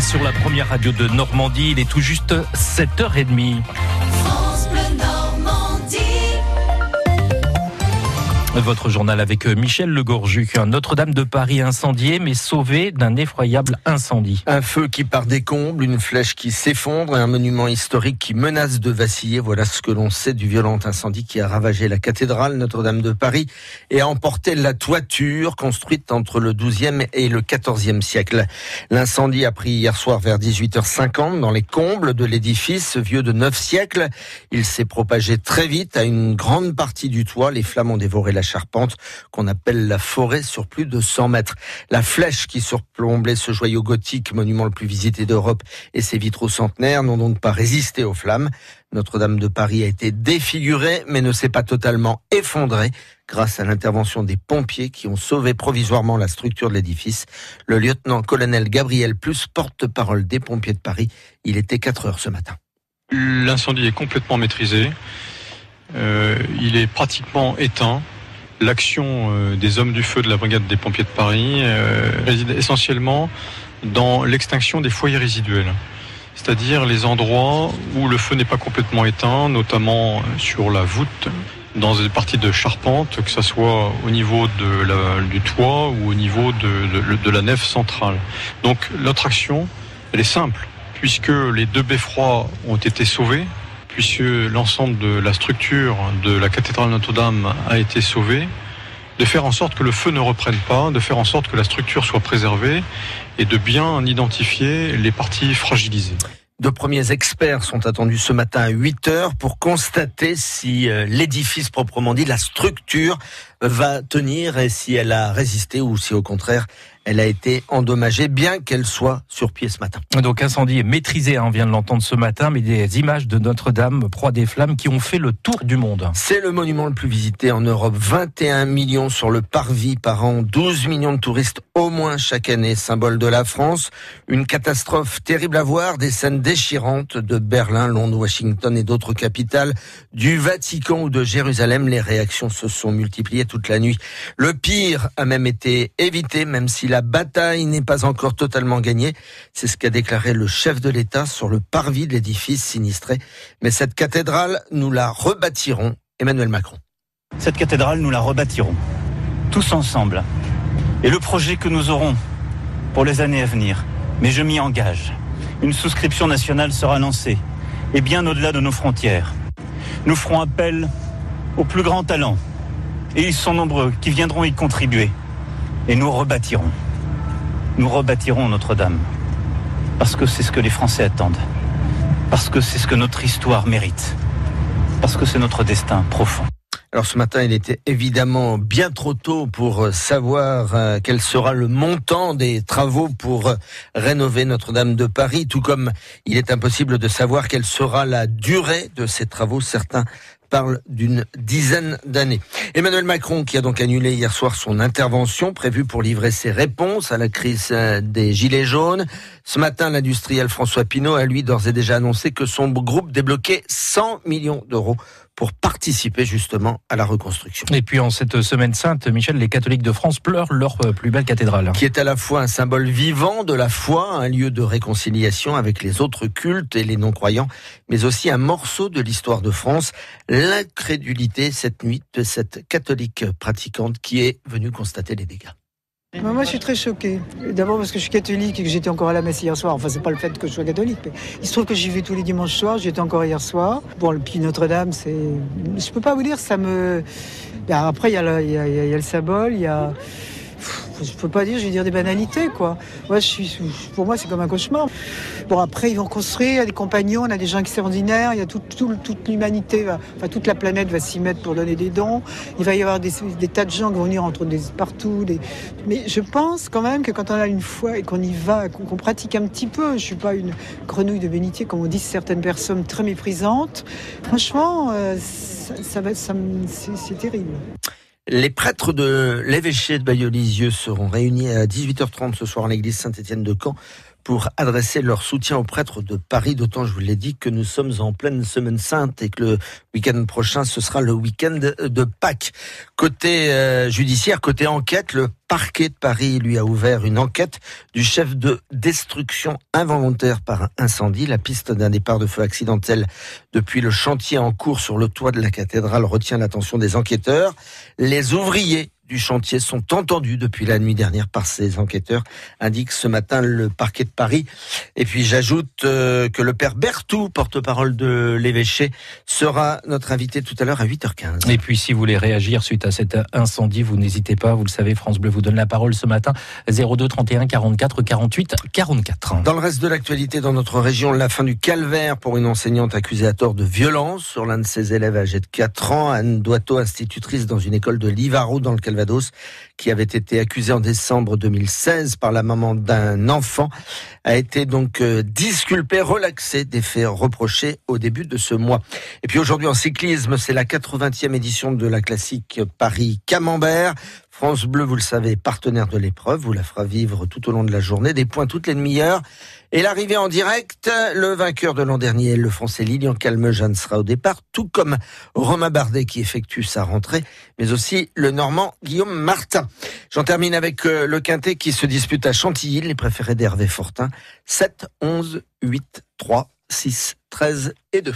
sur la première radio de Normandie. Il est tout juste 7h30. Votre journal avec euh, Michel Legorju. Notre-Dame de Paris incendiée, mais sauvée d'un effroyable incendie. Un feu qui part des combles, une flèche qui s'effondre un monument historique qui menace de vaciller. Voilà ce que l'on sait du violent incendie qui a ravagé la cathédrale Notre-Dame de Paris et a emporté la toiture construite entre le 12e et le 14e siècle. L'incendie a pris hier soir vers 18h50 dans les combles de l'édifice vieux de 9 siècles. Il s'est propagé très vite à une grande partie du toit. Les flammes ont dévoré la charpente qu'on appelle la forêt sur plus de 100 mètres. La flèche qui surplombait ce joyau gothique, monument le plus visité d'Europe, et ses vitraux centenaires n'ont donc pas résisté aux flammes. Notre-Dame de Paris a été défigurée, mais ne s'est pas totalement effondrée grâce à l'intervention des pompiers qui ont sauvé provisoirement la structure de l'édifice. Le lieutenant-colonel Gabriel Plus, porte-parole des pompiers de Paris, il était 4 heures ce matin. L'incendie est complètement maîtrisé. Euh, il est pratiquement éteint. L'action euh, des hommes du feu de la brigade des pompiers de Paris euh, réside essentiellement dans l'extinction des foyers résiduels, c'est-à-dire les endroits où le feu n'est pas complètement éteint, notamment sur la voûte, dans des parties de charpente, que ce soit au niveau du toit ou au niveau de, de la nef centrale. Donc notre action, elle est simple, puisque les deux beffrois ont été sauvés puisque l'ensemble de la structure de la cathédrale Notre-Dame a été sauvée, de faire en sorte que le feu ne reprenne pas, de faire en sorte que la structure soit préservée et de bien identifier les parties fragilisées. De premiers experts sont attendus ce matin à 8 heures pour constater si euh, l'édifice proprement dit, la structure, va tenir et si elle a résisté ou si au contraire elle a été endommagée, bien qu'elle soit sur pied ce matin. Donc incendie est maîtrisé, hein, on vient de l'entendre ce matin, mais des images de Notre-Dame, proie des flammes, qui ont fait le tour du monde. C'est le monument le plus visité en Europe. 21 millions sur le parvis par an, 12 millions de touristes au moins chaque année, symbole de la France. Une catastrophe terrible à voir, des scènes déchirantes de Berlin, Londres, Washington et d'autres capitales, du Vatican ou de Jérusalem. Les réactions se sont multipliées toute la nuit. Le pire a même été évité, même si la bataille n'est pas encore totalement gagnée. C'est ce qu'a déclaré le chef de l'État sur le parvis de l'édifice sinistré. Mais cette cathédrale, nous la rebâtirons. Emmanuel Macron. Cette cathédrale, nous la rebâtirons. Tous ensemble. Et le projet que nous aurons pour les années à venir, mais je m'y engage. Une souscription nationale sera lancée, et bien au-delà de nos frontières. Nous ferons appel aux plus grands talents, et ils sont nombreux qui viendront y contribuer. Et nous rebâtirons nous rebâtirons Notre-Dame. Parce que c'est ce que les Français attendent. Parce que c'est ce que notre histoire mérite. Parce que c'est notre destin profond. Alors ce matin, il était évidemment bien trop tôt pour savoir euh, quel sera le montant des travaux pour rénover Notre-Dame de Paris, tout comme il est impossible de savoir quelle sera la durée de ces travaux. Certains parle d'une dizaine d'années. Emmanuel Macron, qui a donc annulé hier soir son intervention prévue pour livrer ses réponses à la crise euh, des Gilets jaunes. Ce matin, l'industriel François Pinault a lui d'ores et déjà annoncé que son groupe débloquait 100 millions d'euros pour participer justement à la reconstruction. Et puis en cette semaine sainte, Michel, les catholiques de France pleurent leur euh, plus belle cathédrale. Qui est à la fois un symbole vivant de la foi, un lieu de réconciliation avec les autres cultes et les non-croyants, mais aussi un morceau de l'histoire de France, l'incrédulité cette nuit de cette catholique pratiquante qui est venue constater les dégâts. Moi, je suis très choquée. D'abord parce que je suis catholique et que j'étais encore à la messe hier soir. Enfin, c'est pas le fait que je sois catholique, mais il se trouve que j'y vais tous les dimanches soirs. J'y étais encore hier soir. Bon, le Notre-Dame, c'est. Je peux pas vous dire, ça me. Après, il y, y, y a le symbole, il y a je peux pas dire, je vais dire des banalités, quoi. Moi, pour moi, c'est comme un cauchemar. Bon, après, ils vont construire, il y a des compagnons, on a des gens extraordinaires, il y a tout, toute l'humanité, enfin, toute la planète va s'y mettre pour donner des dons. Il va y avoir des, tas de gens qui vont venir entre partout. Mais je pense quand même que quand on a une foi et qu'on y va, qu'on pratique un petit peu, je suis pas une grenouille de bénitier, comme on dit certaines personnes très méprisantes. Franchement, euh, ça, ça c'est terrible. Les prêtres de l'évêché de Bayeux-Lisieux seront réunis à 18h30 ce soir en l'église Saint-Étienne de Caen pour adresser leur soutien aux prêtres de Paris, d'autant, je vous l'ai dit, que nous sommes en pleine semaine sainte et que le week-end prochain, ce sera le week-end de Pâques. Côté euh, judiciaire, côté enquête, le parquet de Paris lui a ouvert une enquête du chef de destruction involontaire par incendie. La piste d'un départ de feu accidentel depuis le chantier en cours sur le toit de la cathédrale retient l'attention des enquêteurs. Les ouvriers du chantier sont entendus depuis la nuit dernière par ces enquêteurs, indique ce matin le parquet de Paris. Et puis j'ajoute euh, que le père Berthoud, porte-parole de l'évêché, sera notre invité tout à l'heure à 8h15. Et puis si vous voulez réagir suite à cet incendie, vous n'hésitez pas, vous le savez, France Bleu vous donne la parole ce matin, 02 31 44 48 44. Dans le reste de l'actualité dans notre région, la fin du calvaire pour une enseignante accusée à tort de violence sur l'un de ses élèves âgés de 4 ans, Anne Doitot, institutrice dans une école de Livaro dans le Qui avait été accusée en décembre 2016 par la maman d'un enfant, a été donc euh, disculpée, relaxée des faits reprochés au début de ce mois. Et puis aujourd'hui en cyclisme, c'est la 80e édition de la classique Paris-Camembert. France Bleu, vous le savez, partenaire de l'épreuve, vous la fera vivre tout au long de la journée, des points toutes les demi-heures. Et l'arrivée en direct, le vainqueur de l'an dernier, le français Lilian Calmejane sera au départ, tout comme Romain Bardet qui effectue sa rentrée, mais aussi le Normand Guillaume Martin. J'en termine avec euh, le Quintet qui se dispute à Chantilly, les préférés d'Hervé Fortin, 7, 11, 8, 3, 6, 13 et 2.